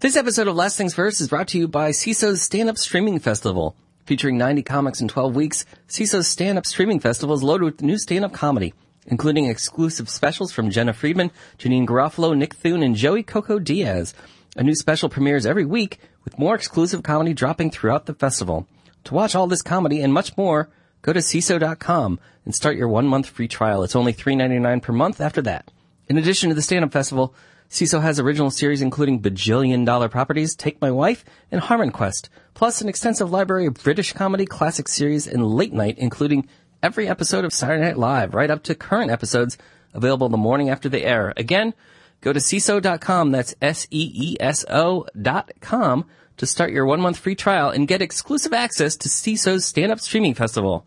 This episode of Last Things First is brought to you by Seeso's Stand-Up Streaming Festival. Featuring 90 comics in 12 weeks, Seeso's Stand-Up Streaming Festival is loaded with new stand-up comedy, including exclusive specials from Jena Friedman, Janeane Garofalo, Nick Thune, and Joey Coco Diaz. A new special premieres every week, with more exclusive comedy dropping throughout the festival. To watch all this comedy and much more, go to Seeso.com and start your one-month free trial. It's only $3.99 per month after that. In addition to the stand-up festival, Seeso has original series including Bajillion Dollar Properties, Take My Wife, and Harmon Quest, plus an extensive library of British comedy, classic series, and late night, including every episode of Saturday Night Live, right up to current episodes available the morning after they air. Again, go to Seeso.com, that's S-E-E-S-O dot com, to start your one month free trial and get exclusive access to Seeso's stand-up streaming festival.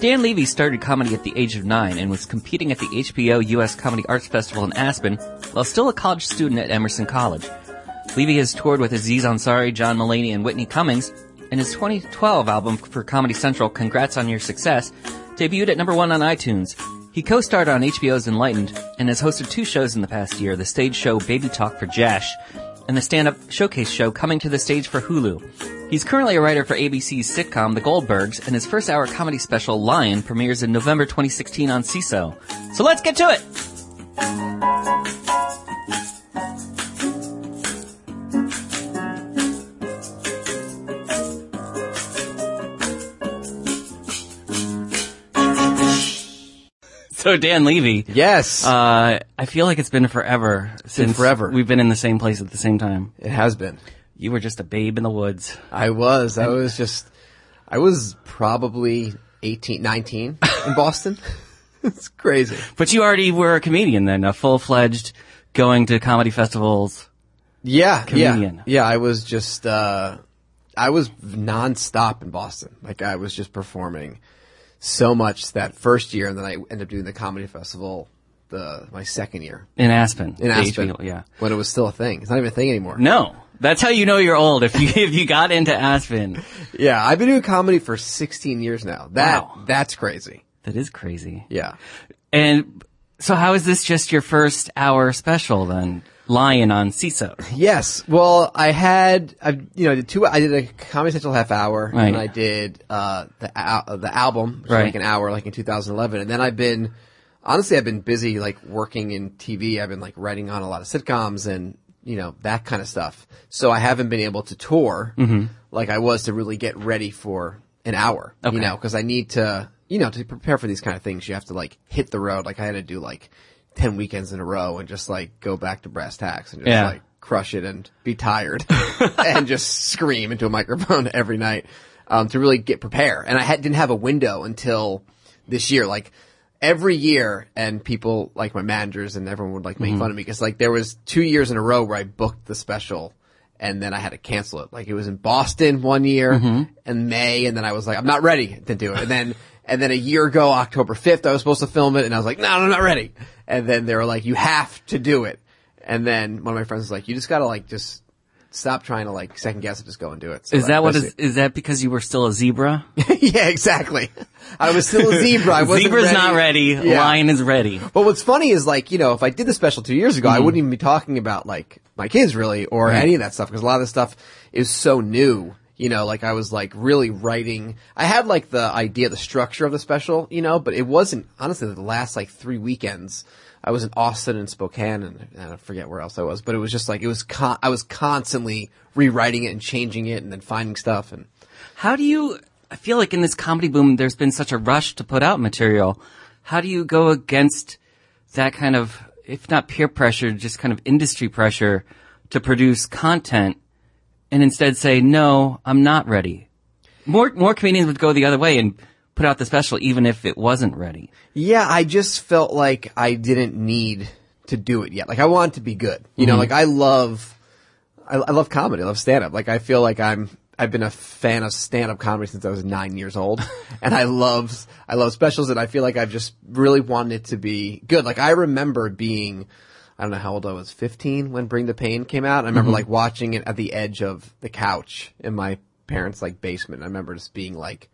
Dan Levy started comedy at the age of nine and was competing at the HBO US Comedy Arts Festival in Aspen while still a college student at Emerson College. Levy has toured with Aziz Ansari, John Mulaney, and Whitney Cummings, and his 2012 album for Comedy Central, Congrats on Your Success, debuted at number one on iTunes. He co-starred on HBO's Enlightened and has hosted two shows in the past year, the stage show Baby Talk for JASH and the stand-up showcase show Coming to the Stage for Hulu. He's currently a writer for ABC's sitcom The Goldbergs, and his first hour comedy special Lion premieres in November 2016 on Seeso. So let's get to it! So Dan Levy, Yes, uh, I feel like it's been forever since forever. we've been in the same place at the same time. it has been. You were just a babe in the woods. I was. I was just. I was probably 18, 19 in Boston. it's crazy. But you already were a comedian then, a full-fledged going to comedy festivals. Yeah, Comedian. yeah, yeah. I was just. uh I was nonstop in Boston. Like I was just performing so much that first year, and then I ended up doing the comedy festival the my second year In Aspen. in Aspen. HBO, yeah. when it was still a thing. It's not even a thing anymore. No. That's how you know you're old. If you, if you got into Aspen. Yeah, I've been doing comedy for 16 years now. That Wow. that's crazy. That is crazy. Yeah. And so how is this just your first hour special then? Lion on Seeso. Yes. Well, I had, I, you know, I did two. I did a Comedy Central half hour, Right. and I did uh, the al- the album, which was Right. like an hour, like in 2011. And then I've been, honestly, I've been busy like working in TV. I've been like writing on a lot of sitcoms and you know that kind of stuff. So I haven't been able to tour like I was to really get ready for an hour. Okay. You know, because I need to, you know, to prepare for these kind of things, you have to like hit the road. Like I had to do like 10 weekends in a row and just like go back to brass tacks and just Yeah. like crush it and be tired and just scream into a microphone every night um, to really get prepare. And I had, didn't have a window until this year. Like every year, and people like my managers and everyone would like make fun of me because like there was two years in a row where I booked the special. And then I had to cancel it. Like it was in Boston one year in May, and then I was like, I'm not ready to do it. And then, and then a year ago, October 5th, I was supposed to film it, and I was like, no, I'm not ready. And then they were like, you have to do it. And then one of my friends was like, you just gotta like just stop trying to like second guess it, just go and do it. So Is that what is, is, that because you were still a zebra? yeah, exactly. I was still a zebra. I wasn't Zebra's ready. not ready. Yeah. Lion is ready. But what's funny is like, you know, if I did the special two years ago, I mm. wouldn't even be talking about like my kids really or Right. any of that stuff because a lot of this stuff is so new. You know, like I was like really writing. I had like the idea, the structure of the special, you know, but it wasn't honestly the last like three weekends. I was in Austin and Spokane and, and I forget where else I was, but it was just like it was. Con- I was constantly rewriting it and changing it and then finding stuff and How do you, I feel like in this comedy boom, there's been such a rush to put out material. How do you go against that kind of, if not peer pressure, just kind of industry pressure to produce content and instead say, no, I'm not ready? More, more comedians would go the other way and put out the special even if it wasn't ready. Yeah, I just felt like I didn't need to do it yet. Like I want to be good. You know, mm-hmm. like I love, I, I love comedy. I love stand up. Like I feel like I'm, I've been a fan of stand up comedy since I was nine years old. and I love, I love specials and I feel like I've just really wanted it to be good. Like I remember being, I don't know how old I was, 15 when Bring the Pain came out. I remember mm-hmm. like watching it at the edge of the couch in my parents' like basement. I remember just being like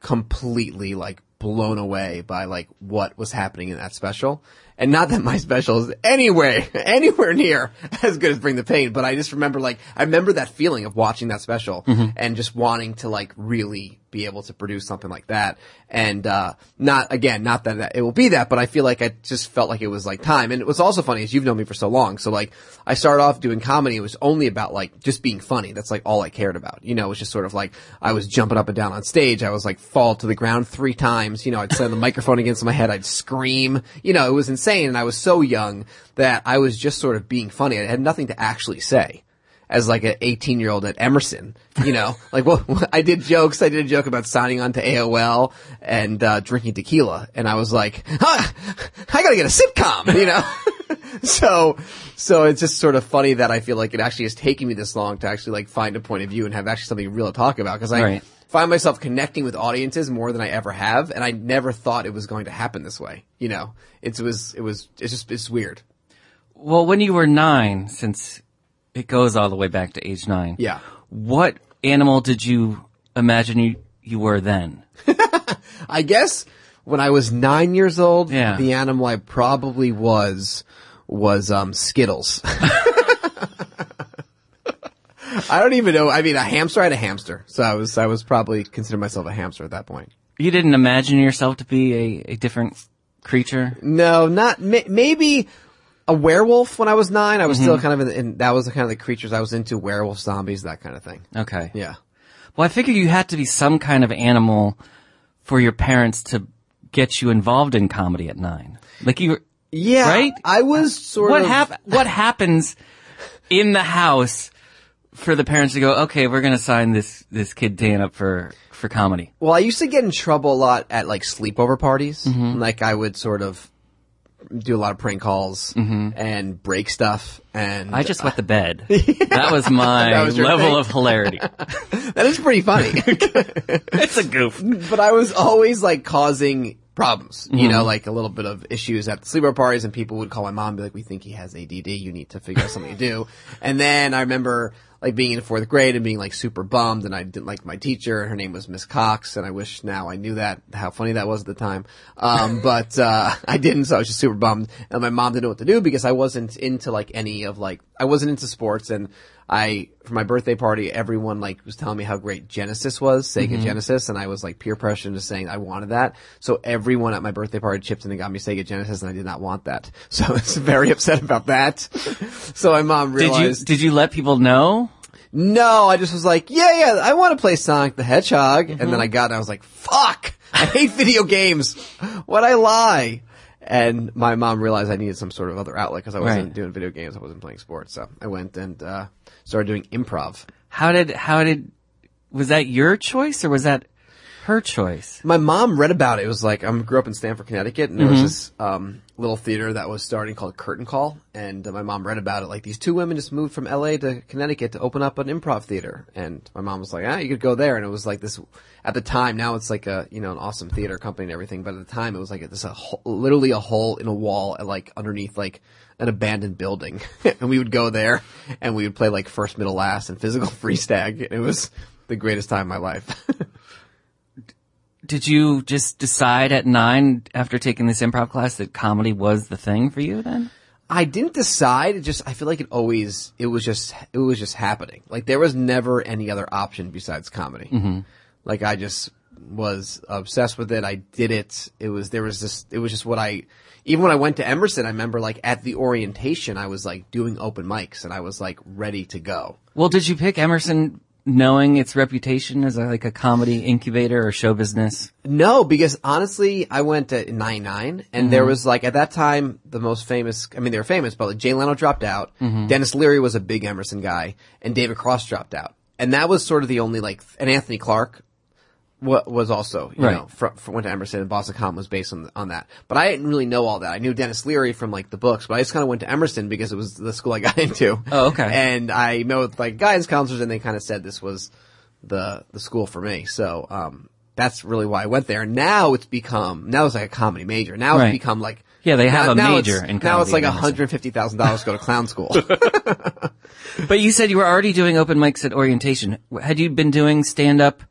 completely like blown away by like what was happening in that special. And not that my special is anywhere, anywhere near as good as Bring the Pain, but I just remember like, I remember that feeling of watching that special mm-hmm. and just wanting to like really be able to produce something like that. And, uh, not, again, not that it will be that, but I feel like I just felt like it was like time. And it was also funny is you've known me for so long. So like, I started off doing comedy. It was only about like just being funny. That's like all I cared about. You know, it was just sort of like, I was jumping up and down on stage. I was like fall to the ground three times. You know, I'd slam the microphone against my head. I'd scream. You know, it was insane. And I was so young that I was just sort of being funny. I had nothing to actually say as like an 18 year old at Emerson, you know, like well, I did jokes. I did a joke about signing on to AOL and, uh, drinking tequila. And I was like, huh, I gotta get a sitcom, you know? so, so it's just sort of funny that I feel like it actually has taken me this long to actually like find a point of view and have actually something real to talk about. Cause I Right. find myself connecting with audiences more than I ever have. And I never thought it was going to happen this way. You know, it was, it was, it's just, it's weird. Well, when you were nine, since it goes all the way back to age nine. Yeah. What animal did you imagine you, you were then? I guess when I was nine years old, Yeah. the animal I probably was was um, Skittles. I don't even know. I mean, a hamster. I had a hamster, so I was I was probably considering myself a hamster at that point. You didn't imagine yourself to be a, a different creature? No, not maybe a werewolf when I was nine. I was still kind of in, in. That was the kind of the creatures I was into: werewolf, zombies, that kind of thing. Okay. Yeah. Well, I figured you had to be some kind of animal for your parents to get you involved in comedy at nine. Like you, were- Yeah. Right? I was sort what of. hap- What happens in the house for the parents to go? Okay, we're going to sign this this kid Dan up for for comedy. Well, I used to get in trouble a lot at like sleepover parties. Mm-hmm. Like I would sort of do a lot of prank calls and break stuff. And Mm-hmm. I just wet the bed. That was my That was level thing. of hilarity. that is pretty funny. it's a goof. but I was always like causing problems, you Mm-hmm. know, like a little bit of issues at the sleepover parties and people would call my mom and be like, we think he has ADD. You need to figure out something to do. And then I remember like being in fourth grade and being like super bummed and I didn't like my teacher. And her name was Miss Cox and I wish now I knew that, how funny that was at the time. Um, but, uh, I didn't, so I was just super bummed. And my mom didn't know what to do because I wasn't into like any of like, I wasn't into sports and I, for my birthday party, everyone like was telling me how great Genesis was, Sega Genesis, and I was like peer pressure into saying I wanted that. So everyone at my birthday party chipped in and got me Sega Genesis, and I did not want that. So I was very upset about that. so my mom Did you did you let people know? no, I just was like, yeah, yeah, I want to play Sonic the Hedgehog, and Mm-hmm. then I got, it, I was like, fuck, I hate video games. What I lie? And my mom realized I needed some sort of other outlet because I wasn't Right. doing video games, I wasn't playing sports. So I went and uh, started doing improv. How did how did was that your choice or was that her choice? My mom read about it. It was like I grew up in Stamford, Connecticut, and there was this um, little theater that was starting called Curtain Call. And uh, my mom read about it. Like these two women just moved from L.A. to Connecticut to open up an improv theater. And my mom was like, "Ah, you could go there." And it was like this. At the time, now it's like a you know an awesome theater company and everything. But at the time, it was like this a hole, literally a hole in a wall, like underneath like an abandoned building. and we would go there and we would play like first, middle, last, and physical free stag. It was the greatest time of my life. Did you just decide at nine after taking this improv class that comedy was the thing for you then? I didn't decide. It just I feel like it always it was just it was just happening. Like there was never any other option besides comedy. Mm-hmm. Like I just was obsessed with it. I did it. It was there was just it was just what I even when I went to Emerson, I remember like at the orientation I was like doing open mics and I was like ready to go. Well, did you pick Emerson knowing its reputation as a, like a comedy incubator or show business? No, because honestly, I went at 99 and mm-hmm. there was like, at that time, the most famous, I mean, they were famous, but like Jay Leno dropped out. Mm-hmm. Denis Leary was a big Emerson guy and David Cross dropped out. And that was sort of the only like, and Anthony Clark. Wa- was also, you Right. know, fr fr went to Emerson and Boston Common was based on on that. But I didn't really know all that. I knew Denis Leary from like the books, but I just kind of went to Emerson because it was the school I got into. Oh, okay. And I met with like guidance counselors, and they kind of said this was the the school for me. So um, that's really why I went there. Now it's become now it's like a comedy major. Now Right. it's become like Yeah, they have now, a major in now it's like hundred fifty thousand dollars to go to clown school. But you said you were already doing open mics at orientation. Had you been doing stand up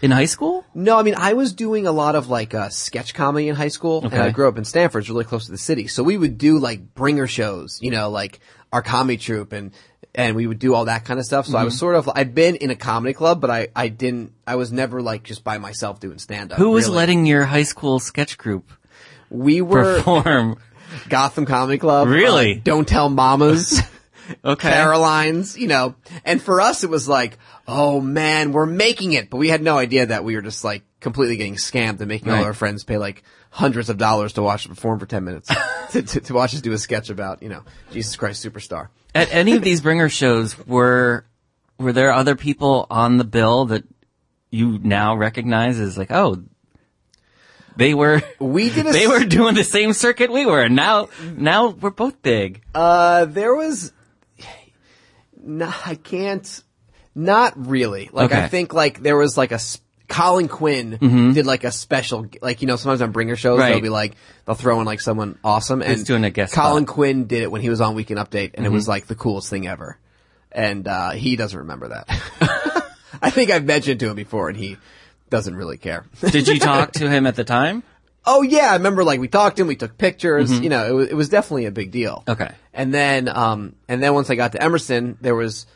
in high school? No, I mean, I was doing a lot of like uh, sketch comedy in high school, and I grew up in Stamford, it's really close to the city. So we would do like bringer shows, you know, like our comedy troupe, and and we would do all that kind of stuff. So Mm-hmm. I was sort of, I'd been in a comedy club, but I I didn't, I was never like just by myself doing stand up. Who was letting your high school sketch group We were perform? Gotham Comedy Club. Really? uh, Don't tell mamas. Okay. Caroline's, you know, and for us it was like, oh man, we're making it, but we had no idea that we were just like completely getting scammed and making all our friends pay like hundreds of dollars to watch perform for 10 minutes, to, to, to watch us do a sketch about, you know, Jesus Christ Superstar. At any of these bringer shows, were were there other people on the bill that you now recognize as like, oh, they were We did a, they were doing the same circuit we were. and Now now we're both big. uh, there was, no, I can't, not really. Like Okay. I think like there was like a Colin Quinn did like a special, like, you know, sometimes on bringer shows, Mm-hmm. Right. they'll be like, they'll throw in like someone awesome. And He's doing a guest Colin spot. Mm-hmm. Quinn did it when he was on Weekend Update and it was like the coolest thing ever. And, uh, he doesn't remember that. I think I've mentioned to him before and he doesn't really care. Did you talk to him at the time? Oh yeah, I remember like we talked to him, we took pictures, you know, it was, it was definitely a big deal. Mm-hmm. Okay. And then, um, and then once I got to Emerson, there was,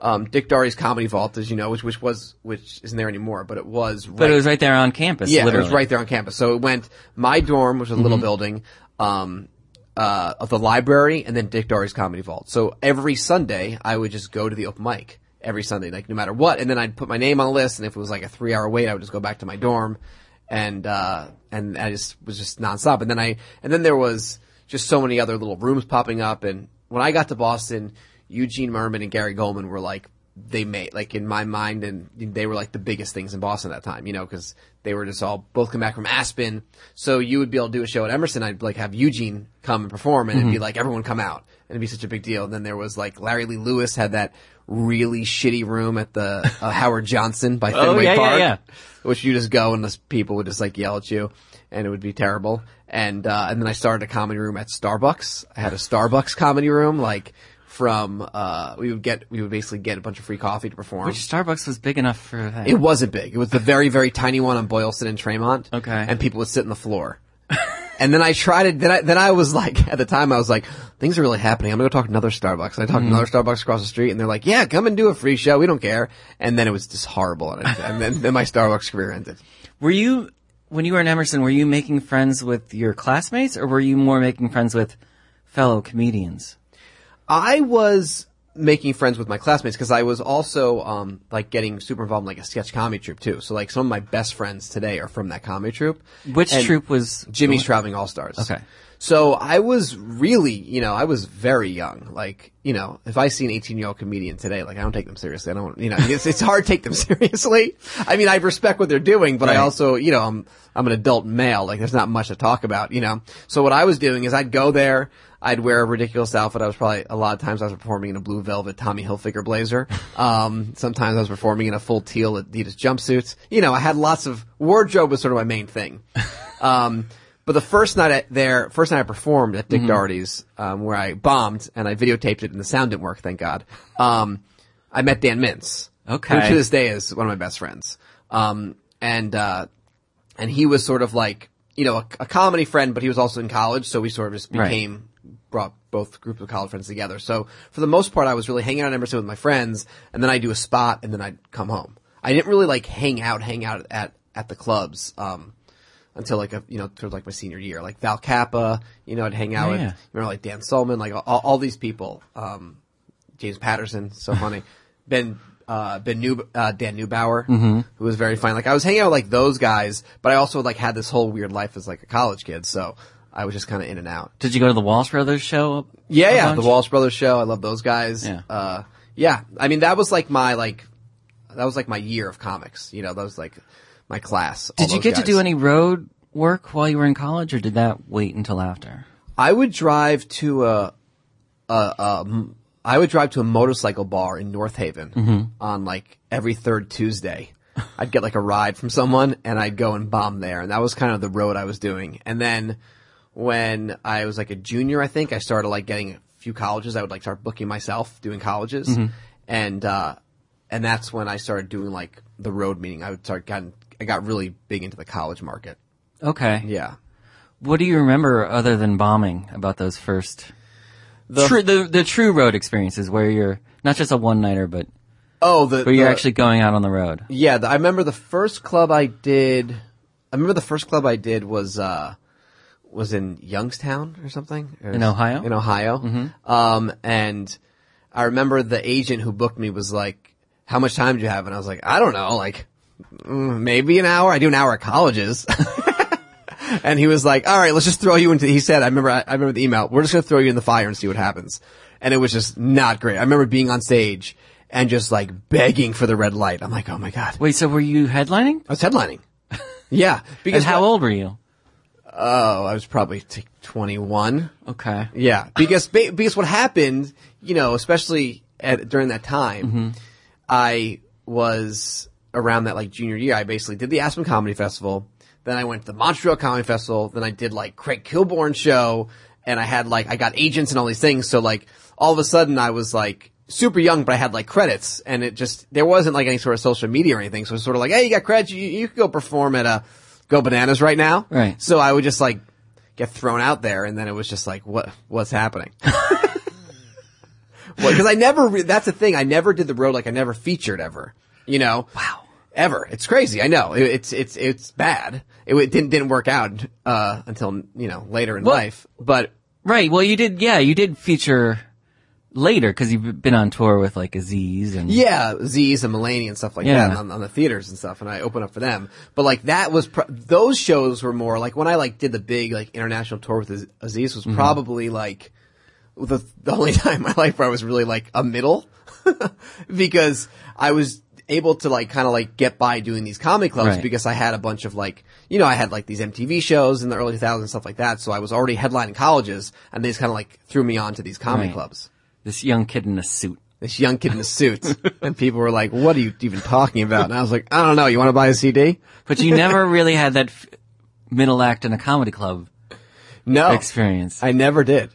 um, Dick Doherty's Comedy Vault, as you know, which, which was, which isn't there anymore, but it was right, But it was right there on campus. yeah, literally. it was right there on campus. So it went my dorm, which was a Mm-hmm. little building, um, uh, of the library, and then Dick Doherty's Comedy Vault. So every Sunday, I would just go to the open mic every Sunday, like no matter what, and then I'd put my name on the list, and if it was like a three hour wait, I would just go back to my dorm, and uh, and I just was just nonstop. And then I, and then there was just so many other little rooms popping up, and when I got to Boston, Eugene Mirman and Gary Gulman were like they made like in my mind and they were like the biggest things in Boston at that time, you know, cause they were just all both come back from Aspen. So you would be able to do a show at Emerson. I'd like have Eugene come and perform and it'd be like everyone come out and it'd be such a big deal. And then there was like Larry Lee Lewis had that really shitty room at the uh, Howard Johnson by Fenway Oh, yeah, yeah, Park, yeah. which you just go and the people would just like yell at you and it would be terrible. And, uh, and then I started a comedy room at Starbucks. I had a Starbucks comedy room, like, from uh we would get we would basically get a bunch of free coffee to perform. Which Starbucks was big enough for that? it wasn't big. It was the very very tiny one on Boylston and Tremont. Okay. And people would sit on the floor. and then I tried it. Then I then I was like at the time I was like things are really happening. I'm gonna go talk to another Starbucks. And I talked Mm-hmm. to another Starbucks across the street, and they're like, "Yeah, come and do a free show. We don't care." And then it was just horrible, and, it, and then then my Starbucks career ended. Were you, when you were in Emerson, were you making friends with your classmates or were you more making friends with fellow comedians? I was making friends with my classmates because I was also um like getting super involved in like a sketch comedy troupe too. So like some of my best friends today are from that comedy troupe. Which And troop was Jimmy's Traveling All Stars. Okay. So I was really, you know, I was very young. Like, you know, if I see an 18 year old comedian today, like I don't take them seriously. I don't, you know, it's, it's hard to take them seriously. I mean, I respect what they're doing, but I also, you know, I'm, I'm an adult male. Like there's not much to talk about, you know? So what I was doing is I'd go there, I'd wear a ridiculous outfit. I was probably, a lot of times I was performing in a blue velvet Tommy Hilfiger blazer. Um, sometimes I was performing in a full teal Adidas jumpsuit. You know, I had lots of, wardrobe was sort of my main thing. Um, but the first night at there, first night I performed at Dick Doherty's, um, where I bombed and I videotaped it and the sound didn't work, thank God. Um, I met Dan Mintz. Okay. Who to this day is one of my best friends. Um, and, uh, and he was sort of like, you know, a, a comedy friend, but he was also in college, so we sort of just Right. became, brought both groups of college friends together. So for the most part, I was really hanging out in Emerson with my friends, and then I'd do a spot, and then I'd come home. I didn't really like hang out, hang out at, at the clubs, um, until like a, you know, towards like my senior year. Like Val Kappa, you know, I'd hang out Oh, with, yeah. you remember like Dan Solomon, like all, all these people, um, James Patterson, so funny. Ben, uh, Ben New, uh, Dan Neubauer, Mm-hmm. who was very funny. Like I was hanging out with like those guys, but I also like had this whole weird life as like a college kid, so I was just kind of in and out. Did you go to the Walsh Brothers show? Yeah, yeah, bunch? the Walsh Brothers show. I love those guys. Yeah. Uh, yeah. I mean, that was like my like, that was like my year of comics. You know, that was like my class. Did you get to do any road work while you were in college, or did that wait until after? I would drive to a, a, a I would drive to a motorcycle bar in North Haven Mm-hmm. on like every third Tuesday. I'd get like a ride from someone and I'd go and bomb there. And that was kind of the road I was doing. And then when I was like a junior, I think I started like getting a few colleges. I would like start booking myself doing colleges. Mm-hmm. And, uh, and that's when I started doing like the road meeting. I would start getting, I got really big into the college market. Okay. Yeah. What do you remember other than bombing about those first The- true the the true road experiences where you're not just a one nighter, but Oh, the, where you're the- actually going out on the road? Yeah, the, I remember the first club I did. I remember the first club I did was uh was in Youngstown or something Or In Ohio? In Ohio, mm-hmm. um, and I remember the agent who booked me was like, "How much time do you have?" And I was like, "I don't know, like Mm, maybe an hour. I do an hour at colleges." and he was like, "All right, let's just throw you into." He said, "I remember, I, I remember the email. We're just gonna throw you in the fire and see what happens." And it was just not great. I remember being on stage and just like begging for the red light. I'm like, "Oh my god!" Wait, so were you headlining? I was headlining. Yeah, And because how old were you? Oh, I was probably t- 21. Okay. Yeah, because ba- because what happened, you know, especially at, during that time, mm-hmm. I was around that like junior year. I basically did the Aspen Comedy Festival, then I went to the Montreal Comedy Festival, then I did like Craig Kilborn show, and I had like I got agents and all these things. So like all of a sudden I was like super young, but I had like credits, and it just there wasn't like any sort of social media or anything. So it was sort of like, hey, you got credits, you, you could go perform at a Go Bananas right now. Right. So I would just like get thrown out there, and then it was just like, what what's happening? Because I never, re- that's the thing, I never did the road, like I never featured ever, you know? Wow. Ever. It's crazy, I know. It, it's, it's, it's bad. It, it didn't, didn't work out, uh, until, you know, later in Well- life. But, Right. Well, you did. Yeah, you did feature later because you've been on tour with like Aziz and yeah, Aziz and Mulaney and stuff like Yeah. that on, on the theaters and stuff, and I opened up for them. But like that was, pr- those shows were more, like when I like did the big, like international tour with Aziz was probably like, the, the only time in my life where I was really like a middle because I was able to like kind of like get by doing these comedy clubs Right. because I had a bunch of like, you know, I had like these MTV shows in the early 2000s and stuff like that. So I was already headlining colleges and they just kind of like threw me onto these comedy Right. clubs. this young kid in a suit. This young kid in a suit and people were like, what are you even talking about? And I was like, I don't know. You want to buy a CD? But you never really had that f- middle act in a comedy club No. experience. I never did.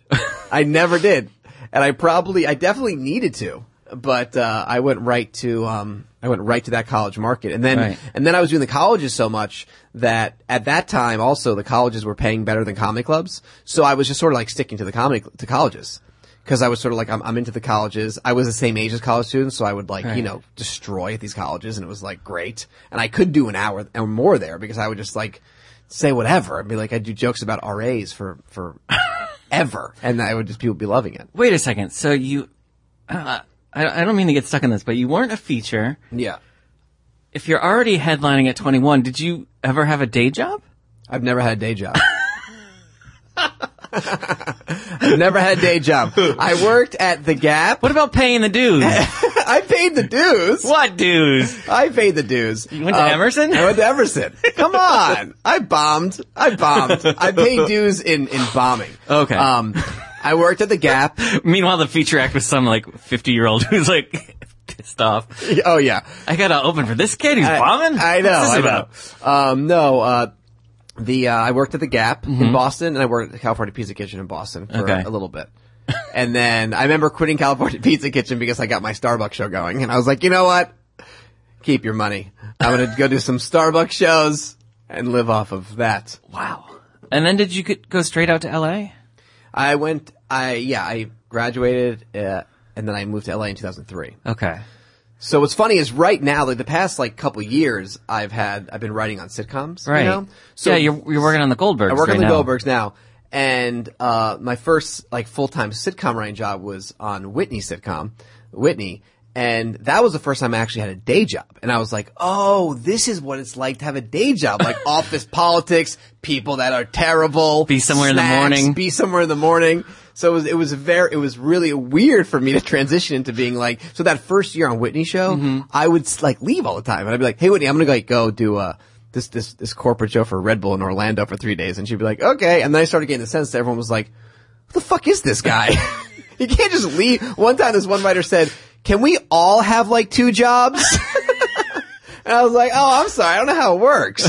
I never did. And I probably, I definitely needed to, but, uh, I went right to, um, I went right to that college market. And then, Right. and then I was doing the colleges so much that at that time also the colleges were paying better than comedy clubs. So I was just sort of like sticking to the comedy, to colleges. Cause I was sort of like, I'm, I'm into the colleges. I was the same age as college students, so I would like, you know, destroy at these colleges and it was like great. And I could do an hour or more there because I would just like say whatever. I'd be like, I'd do jokes about RAs for, for ever. And I would just, people would be loving it. Wait a second. So you, uh, I, I don't mean to get stuck in this, but you weren't a feature. Yeah. If you're already headlining at 21, did you ever have a day job? I've never had a day job. I've never had a day job. I worked at the Gap. What about paying the dues? I paid the dues. what dues? I paid the dues. You went to Emerson? I went to Emerson. Come on. I bombed. I bombed. I paid dues in, in bombing. Okay. Um, I worked at the Gap. Meanwhile, the feature act was some like 50 year old who's like pissed off. Oh yeah. I gotta open for this kid who's bombing? I know. I know. Um, no, uh, the, uh, I worked at the Gap Mm-hmm. in Boston and I worked at the California Pizza Kitchen in Boston for Okay. a little bit. and then I remember quitting California Pizza Kitchen because I got my Starbucks show going and I was like, you know what? Keep your money. I'm gonna go do some Starbucks shows and live off of that. Wow. And then did you go straight out to LA? I went, I, yeah, I graduated, uh, and then I moved to LA in 2003. Okay. So what's funny is right now, like the past like couple years, I've had, I've been writing on sitcoms. Right. You know? So yeah, you're, you're working on the Goldbergs. I work right on the now. Goldbergs now. And, uh, my first like full-time sitcom writing job was on Whitney sitcom, Whitney. And that was the first time I actually had a day job. And I was like, oh, this is what it's like to have a day job. Like office politics, people that are terrible. Be somewhere in the morning. Be somewhere in the morning. So it was, it was very, it was really weird for me to transition into being like, so that first year on Whitney show, Mm-hmm. I would like leave all the time. And I'd be like, hey Whitney, I'm gonna like go do a, this this this corporate show for Red Bull in Orlando for three days, and she'd be like, okay, and then I started getting the sense that everyone was like, what the fuck is this guy? you can't just leave. One time, this one writer said, can we all have like two jobs? and I was like, oh, I'm sorry, I don't know how it works.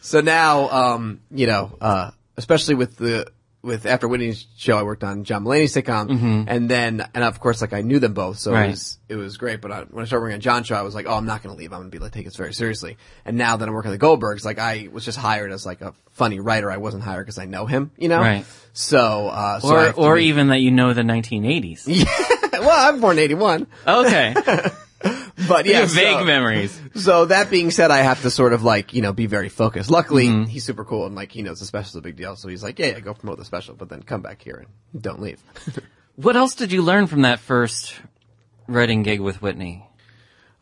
so now, um, you know, uh, especially with the with after Whitney's show, I worked on John Mulaney's sitcom, and then and of course, like I knew them both, so Right. it was it was great. But I, when I started working on John's show, I was like, oh, I'm not going to leave. I'm going to be like take this very seriously. And now that I'm working on the Goldbergs, like I was just hired as like a funny writer. I wasn't hired because I know him, you know. Right. So, uh, so or or be- even that you know the 1980s. well, I'm born in '81, Okay, but yeah, yeah, vague so- memories. So that being said, I have to sort of like, you know, be very focused. Luckily, Mm-hmm. he's super cool and like he knows the special's a big deal. So he's like, yeah, yeah, go promote the special, but then come back here and don't leave. What else did you learn from that first writing gig with Whitney?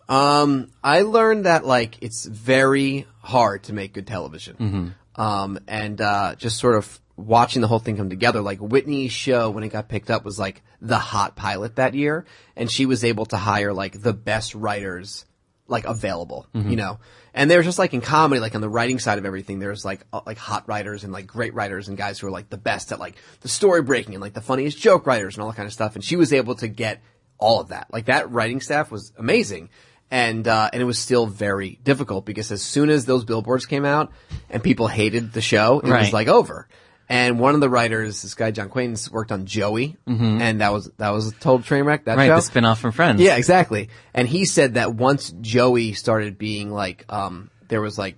um, I learned that like it's very hard to make good television. Mm-hmm. Um, and, uh, just sort of watching the whole thing come together, like Whitney's show when it got picked up was like the hot pilot that year. And she was able to hire like the best writers like available, Mm-hmm. you know. And there's just like in comedy, like on the writing side of everything, there's like uh, like hot writers and like great writers and guys who are like the best at like the story breaking and like the funniest joke writers and all that kind of stuff. And she was able to get all of that. Like that writing staff was amazing. And uh, and it was still very difficult because as soon as those billboards came out and people hated the show, it was like over. And one of the writers, this guy John Quaintance, worked on Joey, and that was that was a total train wreck. That Mm-hmm. Right, show, the spin-off from Friends. yeah, exactly. And he said that once Joey started being like, um, there was like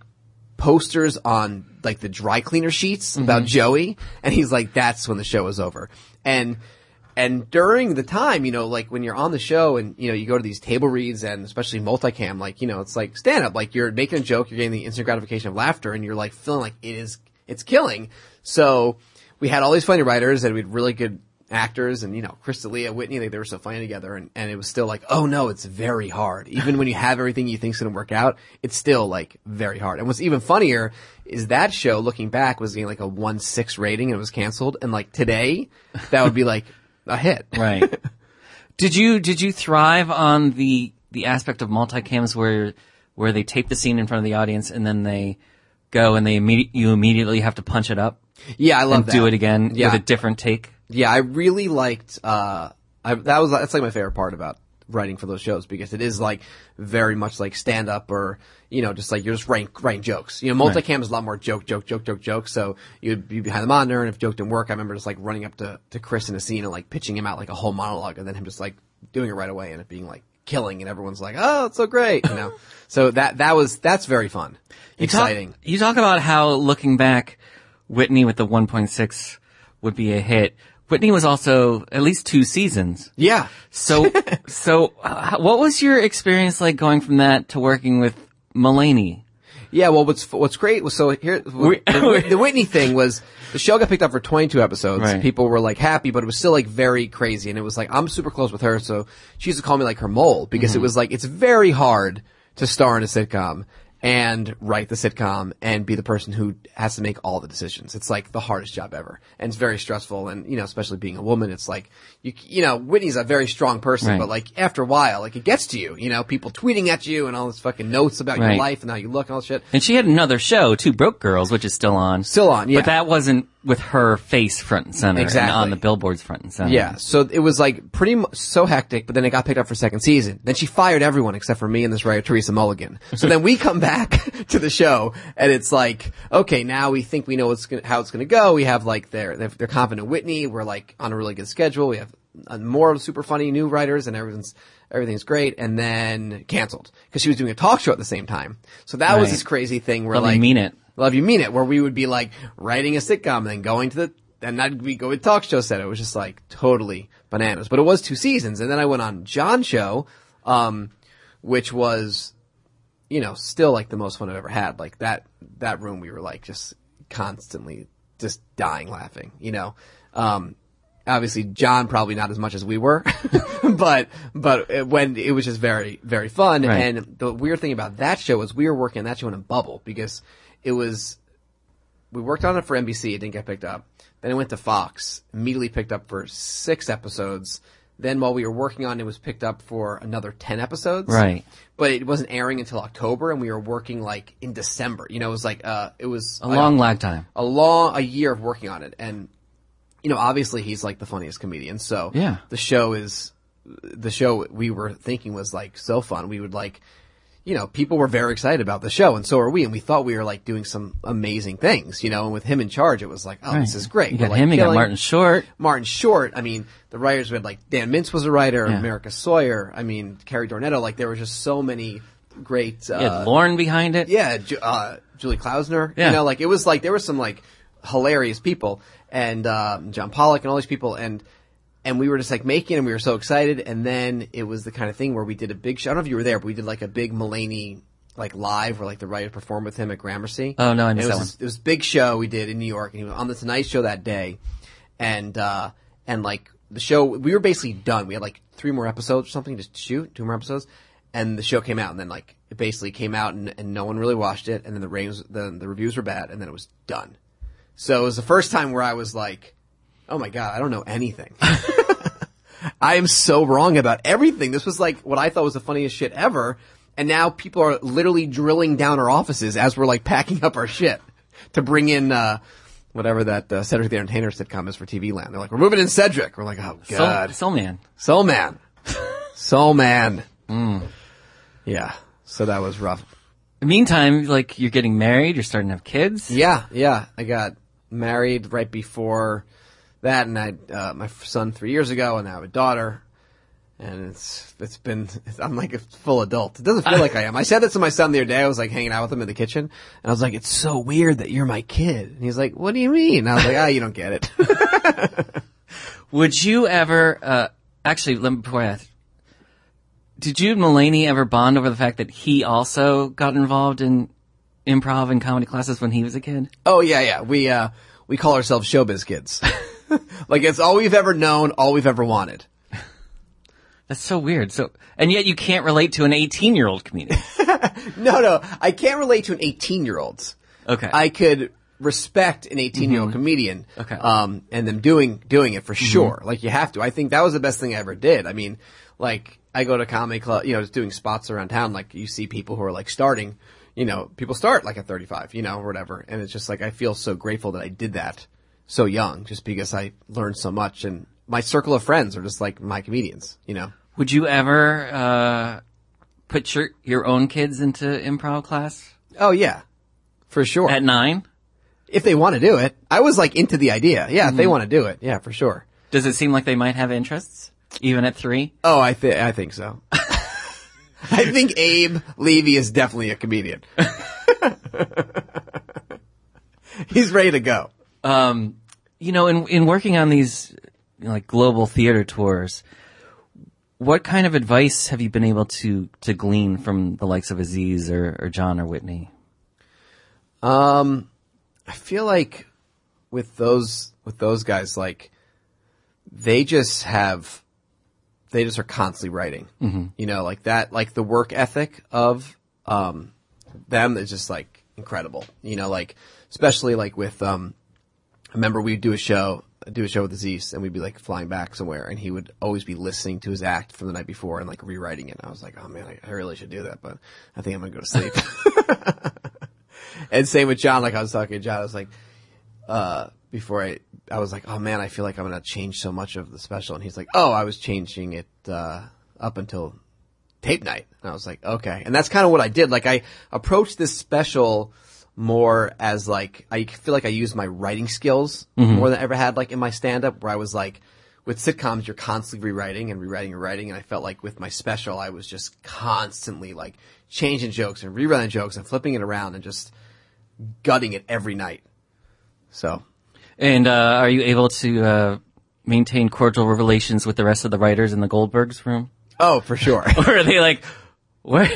posters on like the dry cleaner sheets about Joey, and he's like, that's when the show was over. And and during the time, you know, like when you're on the show and you know you go to these table reads and especially multicam, like you know, it's like stand up, like you're making a joke, you're getting the instant gratification of laughter, and you're like feeling like it is, it's killing. So we had all these funny writers and we had really good actors and you know Chris D'Elia, Whitney, they were so funny together and, and it was still like, oh no, it's very hard. Even when you have everything you think's gonna work out, it's still like very hard. And what's even funnier is that show, looking back, was getting like a one six rating and it was canceled. And like today, that would be like a hit. Right. did you did you thrive on the the aspect of multicams where where they tape the scene in front of the audience and then they go and they immedi- you immediately have to punch it up Yeah, I love and that. do it again Yeah. with a different take? Yeah, I really liked. Uh, I, that was that's like my favorite part about writing for those shows because it is like very much like stand up or you know just like you're just writing writing jokes. You know, multicam is a lot more joke, joke, joke, joke, joke. So you'd be behind the monitor, and if joke didn't work, I remember just like running up to to Chris in a scene and like pitching him out like a whole monologue, and then him just like doing it right away and it being like killing, and everyone's like, oh, it's so great, you know. so that that was that's very fun, You talk- exciting. you talk about how looking back, Whitney with the 1.6 would be a hit. Whitney was also at least two seasons. yeah. So, so uh, what was your experience like going from that to working with Mulaney? Yeah, well, what's what's great was so here the, the Whitney thing was the show got picked up for 22 episodes. Right. People were like happy, but it was still like very crazy, and it was like I'm super close with her, so she used to call me like her mole because mm-hmm. it was like it's very hard to star in a sitcom and write the sitcom and be the person who has to make all the decisions. It's like the hardest job ever, and it's very stressful. And you know, especially being a woman, it's like you you know Whitney's a very strong person, Right. but like after a while, like it gets to you. You know, people tweeting at you and all this fucking notes about your life and how you look and all this shit. And she had another show, Two Broke Girls, which is still on. Still on, yeah. But that wasn't with her face front and center. and Exactly. on the billboards front and center. Yeah, so it was like pretty so hectic, but then it got picked up for second season. Then she fired everyone except for me and this writer Teresa Mulligan. So then we come back to the show and it's like, okay, now we think we know what's gonna, how it's going to go. We have like their they're, confident Whitney. We're like on a really good schedule. We have uh, more super funny new writers and everything's everything's great. And then canceled because she was doing a talk show at the same time. So that was this crazy thing where You like Mean It. Love You Mean It, where we would be like writing a sitcom and then going to the, and I'd be go to talk show set. It was just like totally bananas. But it was two seasons. And then I went on John show, um, which was, you know, still like the most fun I've ever had. Like that, that room we were like just constantly just dying laughing, you know. Um, obviously John probably not as much as we were, but but it- when it was just very very fun. Right. And the weird thing about that show was we were working on that show in a bubble because it was we worked on it for NBC. It didn't get picked up. Then it went to Fox. Immediately picked up for six episodes. Then while we were working on it, it was picked up for another 10 episodes. Right. But it wasn't airing until October and we were working like in December. You know, it was like, uh, it was A long lag time. a long, a year of working on it. And, you know, obviously he's like the funniest comedian. So Yeah. the show is, the show we were thinking was like so fun. We would like, you know, people were very excited about the show and so are we. And we thought we were like doing some amazing things, you know, and with him in charge, it was like, oh, this is great. You We're, got like, him, you got Martin Short. Martin Short. I mean, the writers we had like Dan Mintz was a writer, Yeah. America Sawyer. I mean, Carrie Dornetto. Like there were just so many great. Uh, You had Lorne behind it. yeah, Ju- uh, Julie Klausner. Yeah. You know, like it was like there were some like hilarious people and um, John Pollock and all these people and and we were just like making and we were so excited and then it was the kind of thing where we did a big show. I don't know if you were there, but we did like a big Mulaney like live where like the writers performed with him at Gramercy. Oh, no, I And missed it that was, It was a big show we did in New York and he was on the Tonight Show that day and uh and like the show we were basically done. We had like three more episodes or something to shoot, two more episodes, and the show came out and then like it basically came out and, and no one really watched it and then the ratings the the reviews were bad and then it was done. So it was the first time where I was like, oh my god, I don't know anything. I am so wrong about everything. This was like what I thought was the funniest shit ever. And now people are literally drilling down our offices as we're like packing up our shit to bring in, uh, whatever that, uh, Cedric the Entertainer sitcom is for TV land. They're like, we're moving in Cedric. We're like, oh god. Soul Man. Soul Man. Soul Man. Yeah. So that was rough. Meantime, like you're getting married, you're starting to have kids. Yeah, yeah. I got married right before that, and I had uh, my son three years ago, and I have a daughter. And it's it's been I'm like a full adult. It doesn't feel like I am. I said this to my son the other day. I was like hanging out with him in the kitchen, and I was like, "It's so weird that you're my kid." And he's like, "What do you mean?" And I was like, "Ah, you don't get it." Would you ever, uh, actually, let me, before I ask, did you and Mulaney ever bond over the fact that he also got involved in improv and comedy classes when he was a kid? oh yeah, yeah. We uh we call ourselves showbiz kids. like it's all we've ever known, all we've ever wanted. That's so weird. So, and yet you can't relate to an 18 year old comedian. No, no, I can't relate to an 18 year old. Okay. I could respect an 18 year old comedian. Okay. Um, and them doing, doing it for sure. Like you have to. I think that was the best thing I ever did. I mean, like I go to comedy club, you know, just doing spots around town. Like you see people who are like starting, you know, people start like at 35, you know, or whatever. And it's just like, I feel so grateful that I did that so young just because I learned so much and my circle of friends are just like my comedians, you know? Would you ever, uh, put your, your own kids into improv class Oh yeah, for sure. at nine? if they want to do it. I was like into the idea. Yeah, if they want to do it. Yeah, for sure. Does it seem like they might have interests? Even at three? Oh, I think I think so. I think Abe Levy is definitely a comedian. He's ready to go. Um, you know, in, in working on these, you know, like global theater tours, what kind of advice have you been able to, to glean from the likes of Aziz or, or John or Whitney? Um, I feel like with those with those guys, like they just have, they just are constantly writing. Mm-hmm. You know, like that, like the work ethic of um them is just like incredible. You know, like especially like with um, I remember we'd do a show. Do a show with Aziz, and we'd be like flying back somewhere, and he would always be listening to his act from the night before and like rewriting it. And I was like, oh man, I, I really should do that, but I think I'm gonna go to sleep. And same with John. Like I was talking to John, I was like, uh, before I, I was like, oh man, I feel like I'm gonna change so much of the special. And he's like, oh, I was changing it uh, up until tape night. And I was like, okay. And that's kind of what I did. Like I approached this special more as like I feel like I used my writing skills more than I ever had like in my stand up where I was like with sitcoms you're constantly rewriting and rewriting and writing and I felt like with my special I was just constantly like changing jokes and rewriting jokes and flipping it around and just gutting it every night. So And, uh, are you able to, uh, maintain cordial relations with the rest of the writers in the Goldbergs room? Oh, for sure. Or are they like, where,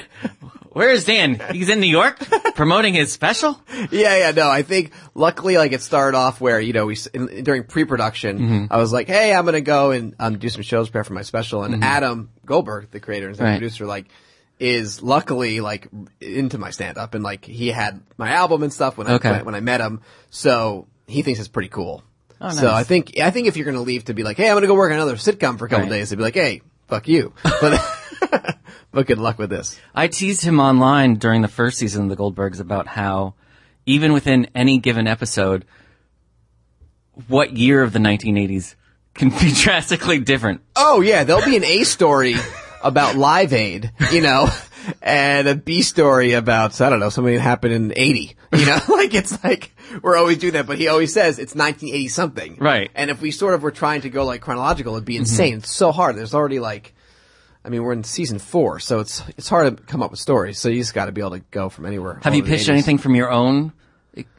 where is Dan? He's in New York promoting his special? yeah, yeah, no, I think luckily like it started off where, you know, we, in, during pre-production, I was like, hey, I'm gonna go and, um, do some shows, prepare for my special. And Adam Goldberg, the creator and Right. producer, like, is luckily like into my stand-up and like he had my album and stuff when I, Okay. when, when I met him. So he thinks it's pretty cool. Oh, So. I think I think if you're going to leave to be like, hey, I'm going to go work on another sitcom for a couple Right. days, they'd be like, hey, fuck you. But but good luck with this. I teased him online during the first season of the Goldbergs about how even within any given episode, what year of the 1980s can be drastically different. Oh yeah, there'll be an A story about Live Aid, you know, and a B story about I don't know something that happened in '80. You know, like it's like we're always doing that, but he always says it's 1980 something, Right. And if we sort of were trying to go like chronological, it'd be mm-hmm. insane. It's so hard. There's already like, I mean, we're in season four, so it's it's hard to come up with stories. So you just got to be able to go from anywhere. Have you pitched 80s. anything from your own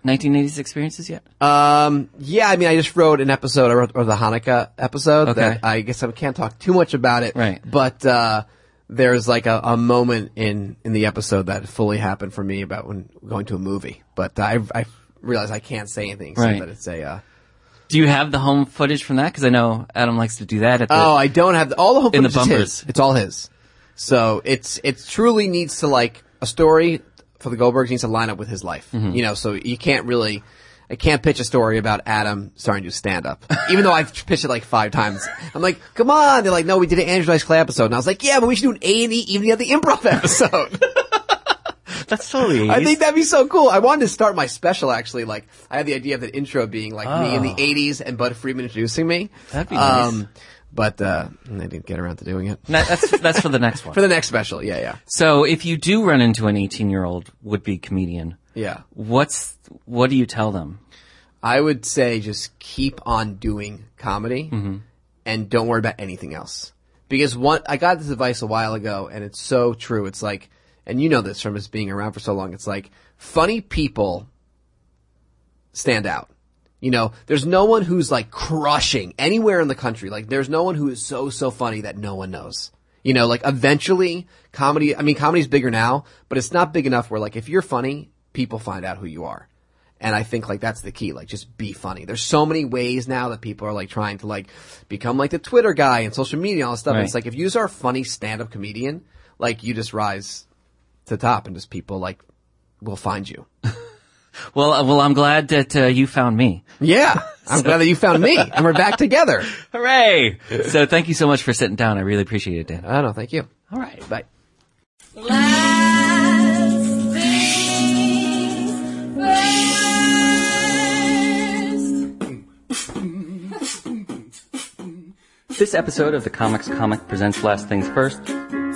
1980s experiences yet? Um, yeah, I mean, I just wrote an episode, I wrote or the Hanukkah episode Okay. that I guess I can't talk too much about it. Right. But, uh, there's like a, a moment in, in the episode that fully happened for me about when going to a movie. But I, I realize I can't say anything except Right. that it's a, uh, Do you have the home footage from that? Because I know Adam likes to do that at the. oh, I don't have the, all the home In the footage is his. It's all his. So it's, it truly needs to like, a story for the Goldbergs needs to line up with his life. Mm-hmm. You know, so you can't really, I can't pitch a story about Adam starting to stand up. Even though I've pitched it like five times. I'm like, come on. They're like, no, we did an Andrew Dice Clay episode. And I was like, yeah, but we should do an A&E Evening of the Improv episode. that's totally. I think that'd be so cool. I wanted to start my special actually. Like, I had the idea of the intro being like me in the ah. Oh. 80s and Bud Friedman introducing me. That'd be nice. Um, but, uh, I didn't get around to doing it. That- that's that's for the next one. For the next special. Yeah, yeah. so if you do run into an 18 year old would be comedian, Yeah. what's what do you tell them? I would say just keep on doing comedy mm-hmm. and don't worry about anything else. Because one, I got this advice a while ago and it's so true. It's like, and you know this from us being around for so long. It's like funny people stand out. You know, there's no one who's like crushing anywhere in the country. Like there's no one who is so, so funny that no one knows. You know, like eventually comedy, I mean, comedy's bigger now, but it's not big enough where like if you're funny, people find out who you are. And I think like that's the key. Like just be funny. There's so many ways now that people are like trying to like become like the Twitter guy and social media and all this stuff. And it's like if you are a funny stand-up comedian, like you just rise to the top and just people like will find you. Well, uh, well, I'm glad that uh, you found me. Yeah. I'm glad that you found me and we're back together. Hooray! so thank you so much for sitting down. I really appreciate it, Dan. I don't know. Thank you. All right. Bye. Last things first. This episode of the Comics Comic Presents Last Things First